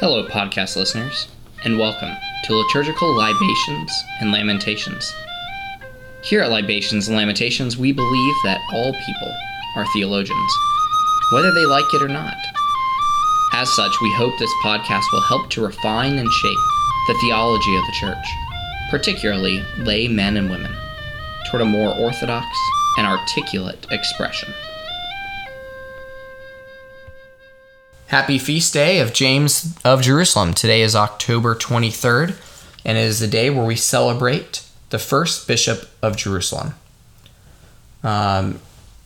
Hello, podcast listeners, and welcome to Liturgical Libations and Lamentations. Here at Libations and Lamentations, we believe that all people are theologians, whether they like it or not. As such, we hope this podcast will help to refine and shape the theology of the Church, particularly lay men and women, toward a more orthodox and articulate expression. Happy feast day of James of Jerusalem. Today is October 23rd, and it is the day where we celebrate the first bishop of Jerusalem. Um,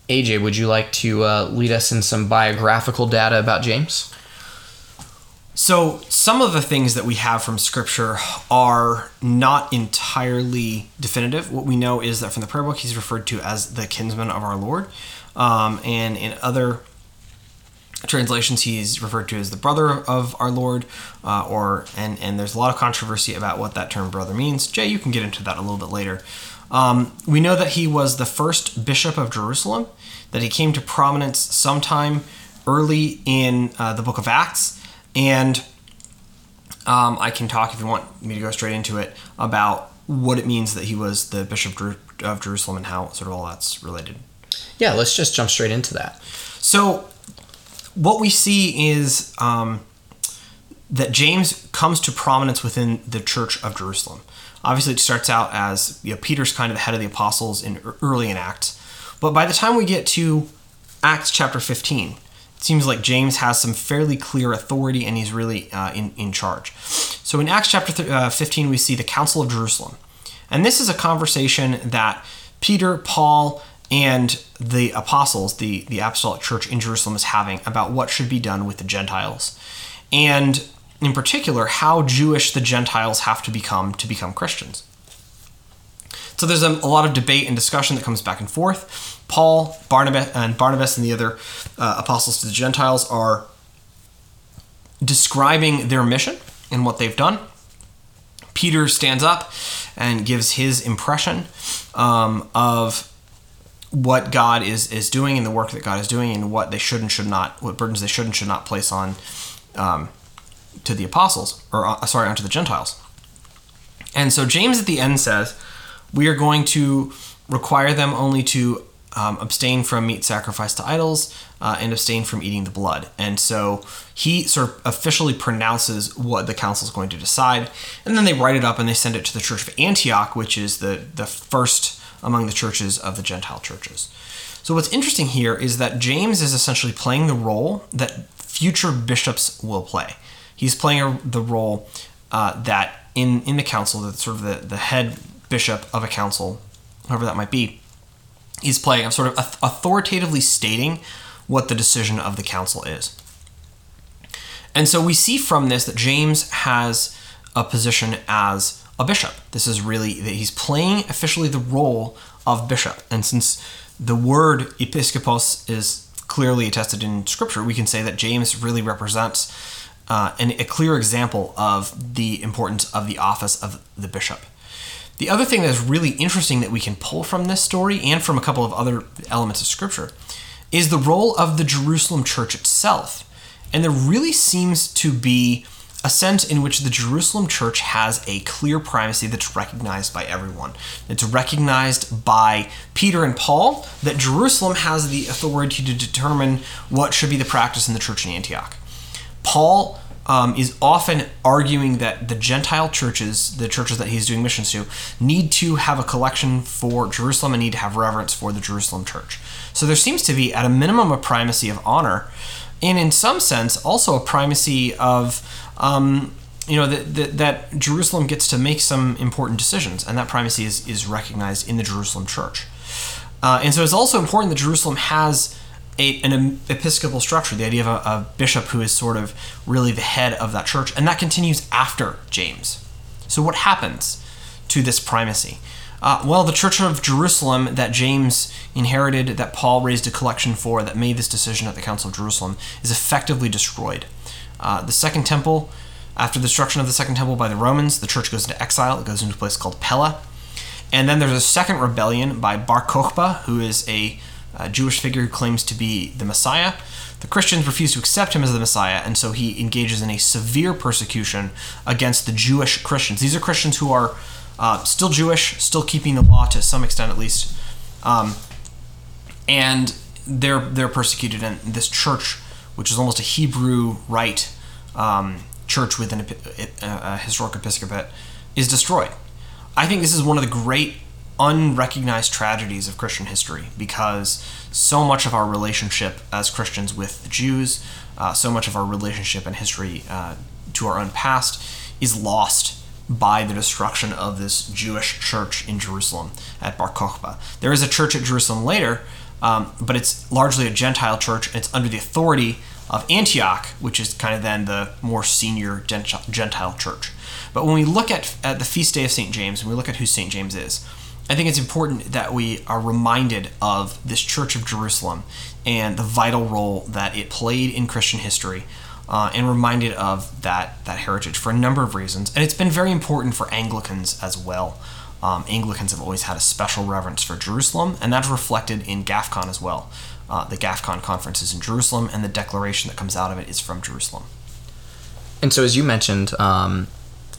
AJ, would you like to uh, lead us in some biographical data about James? So, some of the things that we have from Scripture are not entirely definitive. What we know is that from the prayer book, he's referred to as the kinsman of our Lord. Um, and in other translations he's referred to as the brother of our lord uh, or and and there's a lot of controversy about what that term brother means. Jay you can get into that a little bit later. Um, we know that he was the first bishop of jerusalem that he came to prominence sometime early in uh, the book of acts and um, i can talk if you want me to go straight into it about what it means that he was the bishop of jerusalem and how sort of all that's related. Yeah let's just jump straight into that. So what we see is um, that James comes to prominence within the Church of Jerusalem. Obviously, it starts out as you know, Peter's kind of the head of the apostles in early in Acts, but by the time we get to Acts chapter 15, it seems like James has some fairly clear authority and he's really uh, in, in charge. So in Acts chapter th- uh, 15, we see the Council of Jerusalem. And this is a conversation that Peter, Paul, and the apostles, the, the apostolic church in Jerusalem, is having about what should be done with the Gentiles. And in particular, how Jewish the Gentiles have to become to become Christians. So there's a, a lot of debate and discussion that comes back and forth. Paul, Barnabas, and Barnabas and the other uh, apostles to the Gentiles are describing their mission and what they've done. Peter stands up and gives his impression um, of what God is is doing and the work that God is doing and what they should and should not what burdens they should and should not place on um, to the apostles or uh, sorry onto the Gentiles. And so James at the end says, "We are going to require them only to um, abstain from meat sacrificed to idols uh, and abstain from eating the blood." And so he sort of officially pronounces what the council is going to decide, and then they write it up and they send it to the church of Antioch, which is the the first among the churches of the Gentile churches. So, what's interesting here is that James is essentially playing the role that future bishops will play. He's playing the role uh, that in, in the council, that sort of the, the head bishop of a council, whoever that might be, he's playing, sort of authoritatively stating what the decision of the council is. And so we see from this that James has a position as a bishop. This is really that he's playing officially the role of bishop. And since the word episkopos is clearly attested in scripture, we can say that James really represents uh, an, a clear example of the importance of the office of the bishop. The other thing that's really interesting that we can pull from this story and from a couple of other elements of scripture is the role of the Jerusalem church itself. And there really seems to be a sense in which the Jerusalem church has a clear primacy that's recognized by everyone. It's recognized by Peter and Paul that Jerusalem has the authority to determine what should be the practice in the church in Antioch. Paul um, is often arguing that the Gentile churches, the churches that he's doing missions to, need to have a collection for Jerusalem and need to have reverence for the Jerusalem church. So there seems to be, at a minimum, a primacy of honor, and in some sense, also a primacy of um, you know that, that, that Jerusalem gets to make some important decisions, and that primacy is is recognized in the Jerusalem Church. Uh, and so it's also important that Jerusalem has a, an episcopal structure, the idea of a, a, bishop who is sort of really the head of that church, and that continues after James. So what happens to this primacy? Uh, well, the Church of Jerusalem that James inherited, that Paul raised a collection for, that made this decision at the Council of Jerusalem, is effectively destroyed. Uh, the Second Temple, after the destruction of the Second Temple by the Romans, the church goes into exile. It goes into a place called Pella. And then there's a second rebellion by Bar Kokhba, who is a a Jewish figure who claims to be the Messiah. The Christians refuse to accept him as the Messiah, and so he engages in a severe persecution against the Jewish Christians. These are Christians who are uh, still Jewish, still keeping the law to some extent at least, um, and they're they're persecuted. And this church, which is almost a Hebrew rite um, church within a, a, a historic episcopate, is destroyed. I think this is one of the great unrecognized tragedies of Christian history because so much of our relationship as Christians with the Jews, uh, so much of our relationship and history uh, to our own past is lost by the destruction of this Jewish church in Jerusalem at Bar Kokhba. There is a church at Jerusalem later, um, but it's largely a Gentile church and it's under the authority of Antioch, which is kind of then the more senior Gentile church. But when we look at, at the feast day of St. James and we look at who St. James is, I think it's important that we are reminded of this Church of Jerusalem and the vital role that it played in Christian history, uh, and reminded of that that heritage for a number of reasons. And it's been very important for Anglicans as well. Um, Anglicans have always had a special reverence for Jerusalem, and that's reflected in GAFCON as well. Uh, the GAFCON conference is in Jerusalem, and the declaration that comes out of it is from Jerusalem. And so, as you mentioned, um,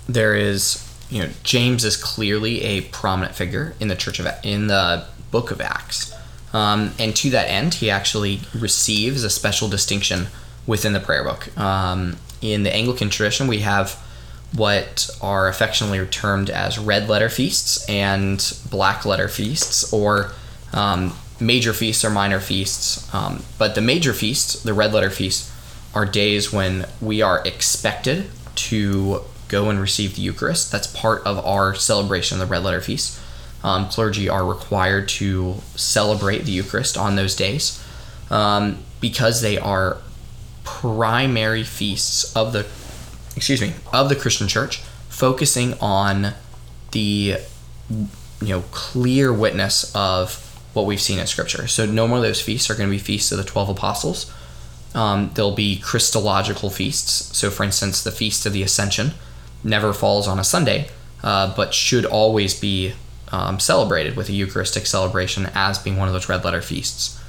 there is you know James is clearly a prominent figure in the church of in the book of Acts, um, and to that end, he actually receives a special distinction within the prayer book. Um, in the Anglican tradition, we have what are affectionately termed as red letter feasts and black letter feasts, or um, major feasts or minor feasts. Um, but the major feasts, the red letter feasts, are days when we are expected to go and receive the Eucharist. That's part of our celebration of the Red Letter Feast. Um, clergy are required to celebrate the Eucharist on those days um, because they are primary feasts of the excuse me of the Christian Church, focusing on the you know clear witness of what we've seen in Scripture. So no more of those feasts are going to be feasts of the twelve apostles. Um, there'll be Christological feasts. So, for instance, the Feast of the Ascension never falls on a Sunday, uh, but should always be um, celebrated with a Eucharistic celebration as being one of those red letter feasts.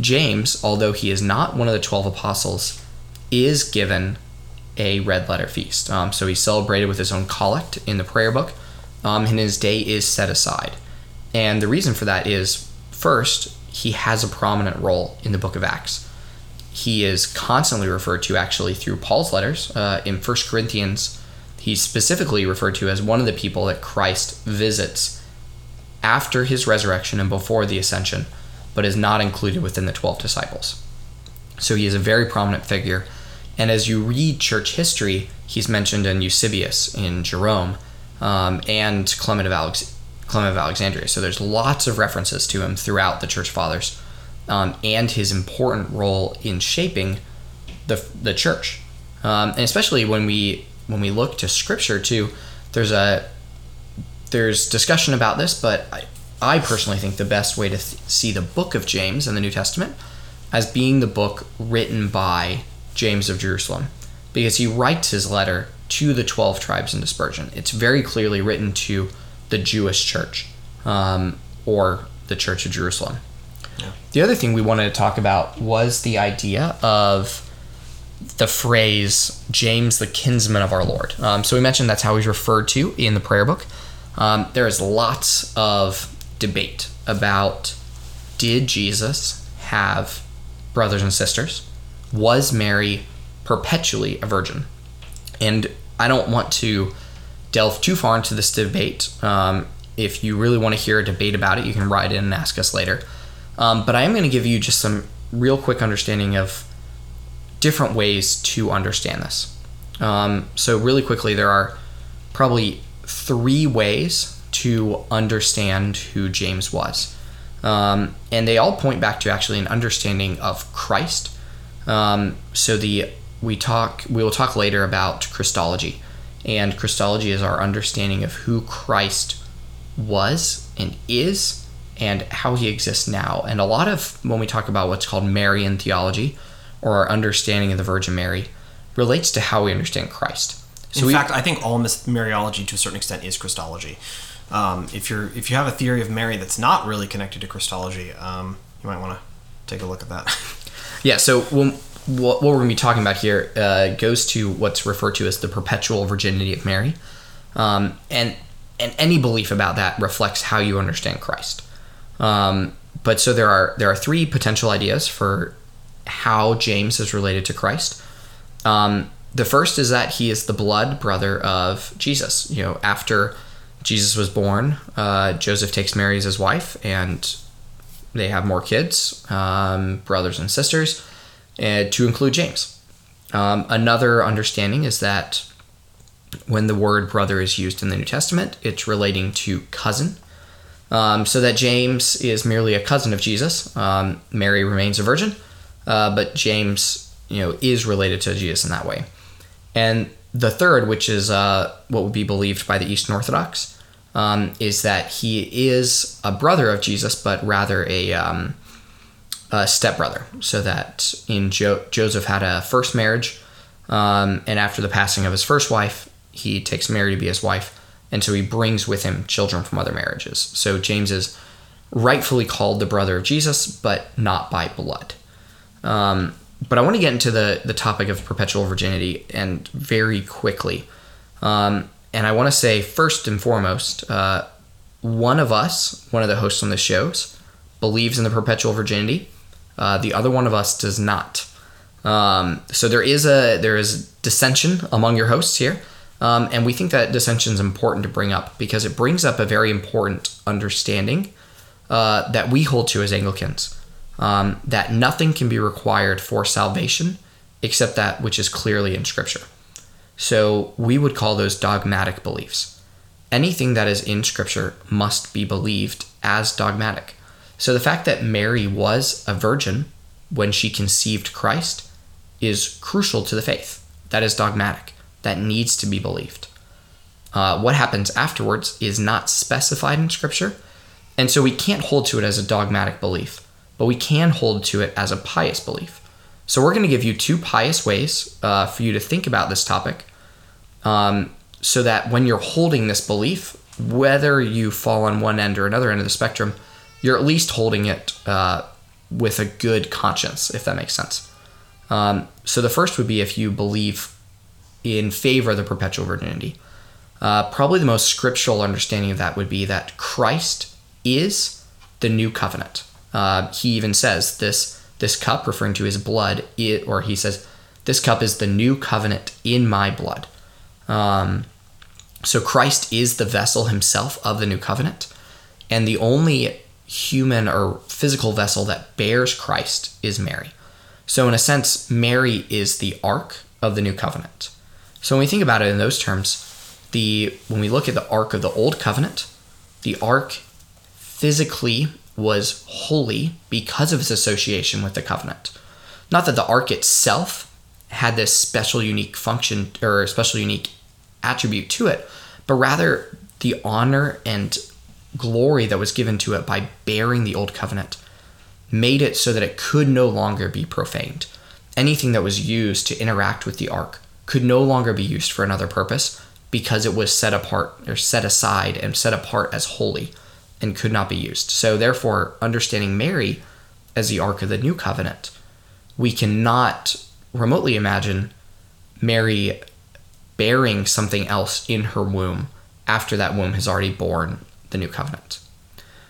James, although he is not one of the 12 apostles, is given a red letter feast. Um, so he's celebrated with his own collect in the prayer book, um, and his day is set aside. And the reason for that is first, he has a prominent role in the book of Acts. He is constantly referred to actually through Paul's letters uh, in 1 Corinthians he's specifically referred to as one of the people that Christ visits after his resurrection and before the ascension, but is not included within the 12 disciples. So he is a very prominent figure. And as you read church history, he's mentioned in Eusebius, in Jerome, um, and Clement of, Alex- Clement of Alexandria. So there's lots of references to him throughout the church fathers um, and his important role in shaping the, the church. Um, and especially when we when we look to scripture too, there's a there's discussion about this, but I, I personally think the best way to th- see the book of James in the New Testament as being the book written by James of Jerusalem, because he writes his letter to the 12 tribes in dispersion. It's very clearly written to the Jewish church um, or the Church of Jerusalem. Yeah. The other thing we wanted to talk about was the idea of the phrase James, the kinsman of our Lord. Um, so we mentioned that's how he's referred to in the prayer book. Um, there is lots of debate about did Jesus have brothers and sisters? Was Mary perpetually a virgin? And I don't want to delve too far into this debate. Um, if you really want to hear a debate about it, you can write in and ask us later. Um, but I am going to give you just some real quick understanding of different ways to understand this. Um, so, really quickly, there are probably three ways to understand who James was. Um, and they all point back to actually an understanding of Christ. Um, so the we talk we will talk later about Christology, and Christology is our understanding of who Christ was and is, and how he exists now. And a lot of when we talk about what's called Marian theology, or our understanding of the Virgin Mary relates to how we understand Christ. So In we, fact, I think all Mariology to a certain extent is Christology. Um, if you're if you have a theory of Mary that's not really connected to Christology, um, you might want to take a look at that. Yeah, so when, what, we're going to be talking about here uh, goes to what's referred to as the perpetual virginity of Mary. Um, and, and any belief about that reflects how you understand Christ. Um, but so there are there are three potential ideas for how James is related to Christ. Um, the first is that he is the blood brother of Jesus. You know, after Jesus was born, uh, Joseph takes Mary as his wife, and they have more kids, um, brothers and sisters, uh, to include James. Um, another understanding is that when the word brother is used in the New Testament, it's relating to cousin. Um, so that James is merely a cousin of Jesus. Um, Mary remains a virgin, uh, but James, you know, is related to Jesus in that way. And the third, which is uh, what would be believed by the Eastern Orthodox, um, is that he is a brother of Jesus, but rather a, um, a stepbrother. So that in jo- Joseph had a first marriage, um, and after the passing of his first wife, he takes Mary to be his wife, and so he brings with him children from other marriages. So James is rightfully called the brother of Jesus, but not by blood. Um, but I want to get into the the topic of perpetual virginity and very quickly. Um, and I want to say first and foremost, uh, one of us, one of the hosts on the shows, believes in the perpetual virginity. Uh, the other one of us does not. Um, so there is a there is dissension among your hosts here, um, and we think that dissension is important to bring up because it brings up a very important understanding uh, that we hold to as Anglicans. Um, that nothing can be required for salvation except that which is clearly in Scripture. So we would call those dogmatic beliefs. Anything that is in Scripture must be believed as dogmatic. So the fact that Mary was a virgin when she conceived Christ is crucial to the faith. That is dogmatic. That needs to be believed. Uh, what happens afterwards is not specified in Scripture, and so we can't hold to it as a dogmatic belief, but we can hold to it as a pious belief. So we're going to give you two pious ways uh, for you to think about this topic, um, so that when you're holding this belief, whether you fall on one end or another end of the spectrum, you're at least holding it uh, with a good conscience, if that makes sense. Um, so the first would be if you believe in favor of the perpetual virginity. Uh, probably the most scriptural understanding of that would be that Christ is the new covenant. Uh, he even says this this cup, referring to his blood, it, or he says this cup is the new covenant in my blood. Um, so Christ is the vessel himself of the new covenant, and the only human or physical vessel that bears Christ is Mary. So in a sense, Mary is the ark of the new covenant. So when we think about it in those terms, the when we look at the ark of the old covenant, the ark physically was holy because of its association with the covenant. Not that the ark itself had this special unique function or special unique attribute to it, but rather the honor and glory that was given to it by bearing the old covenant made it so that it could no longer be profaned. Anything that was used to interact with the ark could no longer be used for another purpose because it was set apart or set aside and set apart as holy and could not be used. So, therefore, understanding Mary as the Ark of the New Covenant, we cannot remotely imagine Mary bearing something else in her womb after that womb has already borne the New Covenant.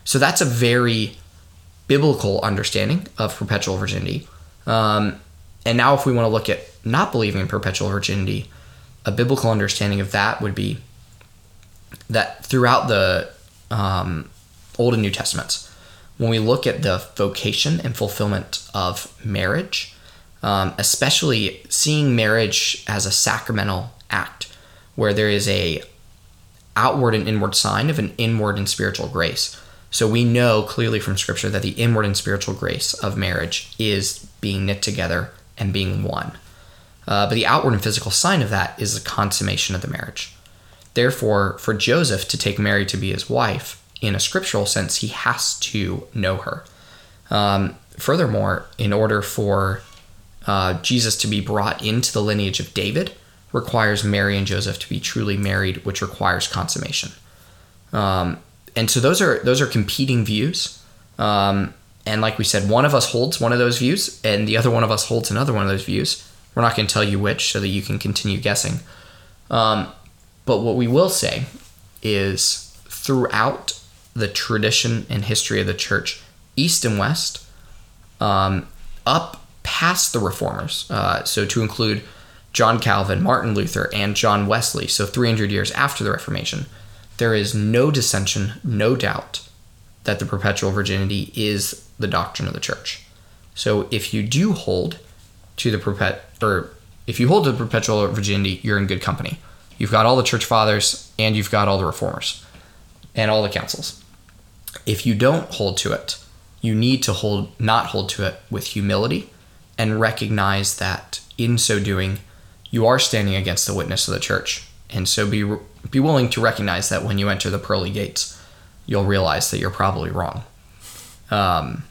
So, that's a very biblical understanding of perpetual virginity. Um, and now, if we want to look at not believing in perpetual virginity, a biblical understanding of that would be that throughout the um, Old and New Testaments, when we look at the vocation and fulfillment of marriage, um, especially seeing marriage as a sacramental act, where there is a outward and inward sign of an inward and spiritual grace. So we know clearly from Scripture that the inward and spiritual grace of marriage is being knit together and being one. Uh, but the outward and physical sign of that is the consummation of the marriage. Therefore, for Joseph to take Mary to be his wife, in a scriptural sense, he has to know her. Um, furthermore, in order for uh, Jesus to be brought into the lineage of David, requires Mary and Joseph to be truly married, which requires consummation. Um, and so those are those are competing views. Um, and like we said, one of us holds one of those views, and the other one of us holds another one of those views. We're not going to tell you which, so that you can continue guessing. Um, but what we will say is throughout the tradition and history of the church, east and west, um, up past the reformers, uh, so to include John Calvin, Martin Luther, and John Wesley, so 300 years after the Reformation, there is no dissension, no doubt that the perpetual virginity is the doctrine of the church. So if you do hold to the perpet or if you hold to the perpetual virginity, you're in good company. You've got all the church fathers and you've got all the reformers and all the councils. If you don't hold to it, you need to hold not hold to it with humility and recognize that in so doing, you are standing against the witness of the church. And so be be willing to recognize that when you enter the pearly gates, you'll realize that you're probably wrong. Um,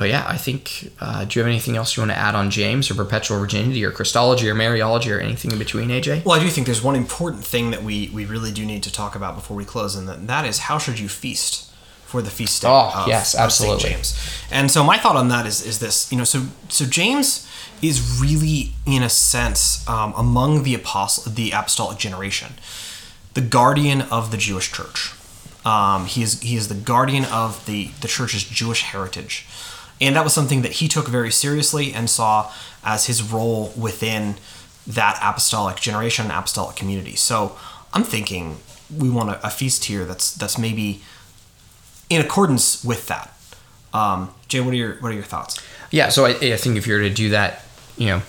but yeah, I think. Uh, do you have anything else you want to add on James or perpetual virginity or Christology or Mariology or anything in between, AJ? Well, I do think there's one important thing that we we really do need to talk about before we close, and that, that is how should you feast for the feast day Oh, of, yes, of St. absolutely. James. And so my thought on that is is this, you know, so so James is really in a sense um, among the apostle the apostolic generation, the guardian of the Jewish church. Um, he is he is the guardian of the the church's Jewish heritage, and that was something that he took very seriously and saw as his role within that apostolic generation and apostolic community. So I'm thinking we want a, a feast here that's that's maybe in accordance with that. Um, Jay, what are your what are your thoughts? Yeah, so I, I think if you were to do that, you know,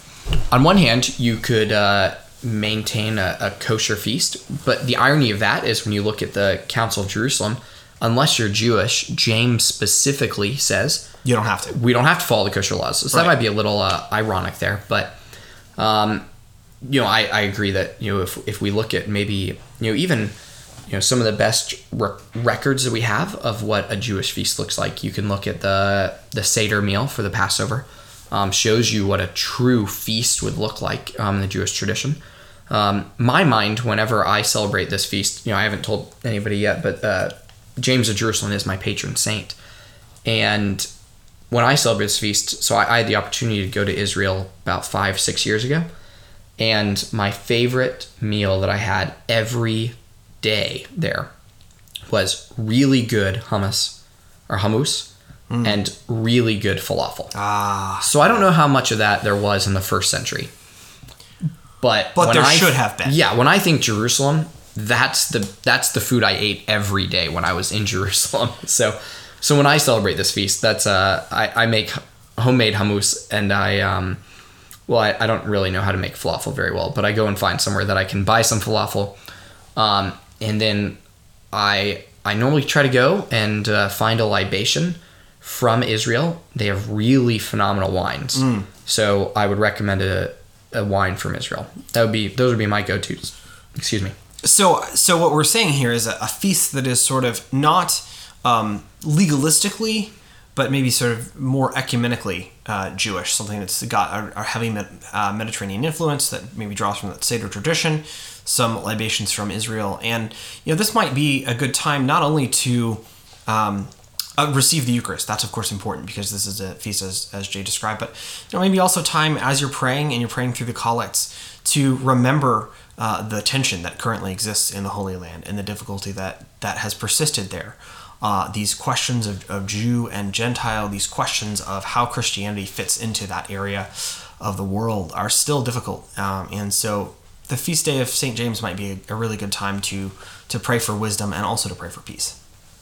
on one hand, you could uh, maintain a, a kosher feast, but the irony of that is when you look at the Council of Jerusalem, unless you're Jewish, James specifically says You don't have to. we don't have to follow the kosher laws. So that might be a little uh, ironic there, but um, you know, I, I agree that you know if if we look at maybe you know even you know some of the best re- records that we have of what a Jewish feast looks like, you can look at the the Seder meal for the Passover. Um, shows you what a true feast would look like um, in the Jewish tradition. Um, my mind, whenever I celebrate this feast, you know, I haven't told anybody yet, but uh, James of Jerusalem is my patron saint, and when I celebrate this feast, so I, I had the opportunity to go to Israel about five, six years ago. And my favorite meal that I had every day there was really good hummus or hummus and really good falafel. Ah, So I don't know how much of that there was in the first century. But But when there I- should have been. Yeah, when I think Jerusalem, that's the that's the food I ate every day when I was in Jerusalem. So so when I celebrate this feast, that's uh I, I make homemade hummus and I um well I, I don't really know how to make falafel very well, but I go and find somewhere that I can buy some falafel. Um and then I I normally try to go and uh, find a libation from Israel. They have really phenomenal wines. So I would recommend a, a wine from Israel. That would be those would be my go-tos. Excuse me. So so what we're saying here is a, a feast that is sort of not um, legalistically, but maybe sort of more ecumenically uh, Jewish, something that's got a, a heavy med, uh, Mediterranean influence that maybe draws from that Seder tradition, some libations from Israel, and you know this might be a good time not only to um, uh, receive the Eucharist. That's of course important because this is a feast as, as Jay described. But you know, maybe also time as you're praying and you're praying through the collects to remember uh, the tension that currently exists in the Holy Land and the difficulty that that has persisted there. Uh, these questions of, of Jew and Gentile, these questions of how Christianity fits into that area of the world are still difficult. Um, and so the feast day of St. James might be a, a really good time to to pray for wisdom and also to pray for peace.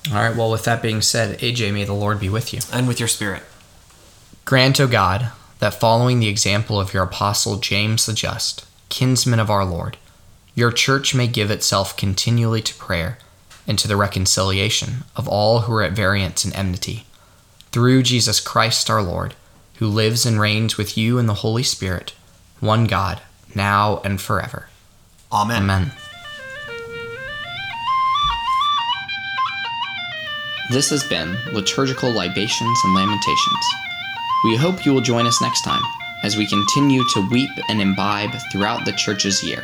All right. Well, with that being said, AJ, may the Lord be with you. And with your spirit. Grant, O God, that following the example of your apostle James the Just, kinsman of our Lord, your church may give itself continually to prayer and to the reconciliation of all who are at variance and enmity, through Jesus Christ our Lord, who lives and reigns with you in the Holy Spirit, one God, now and forever. Amen. Amen. This has been Liturgical Libations and Lamentations. We hope you will join us next time as we continue to weep and imbibe throughout the church's year.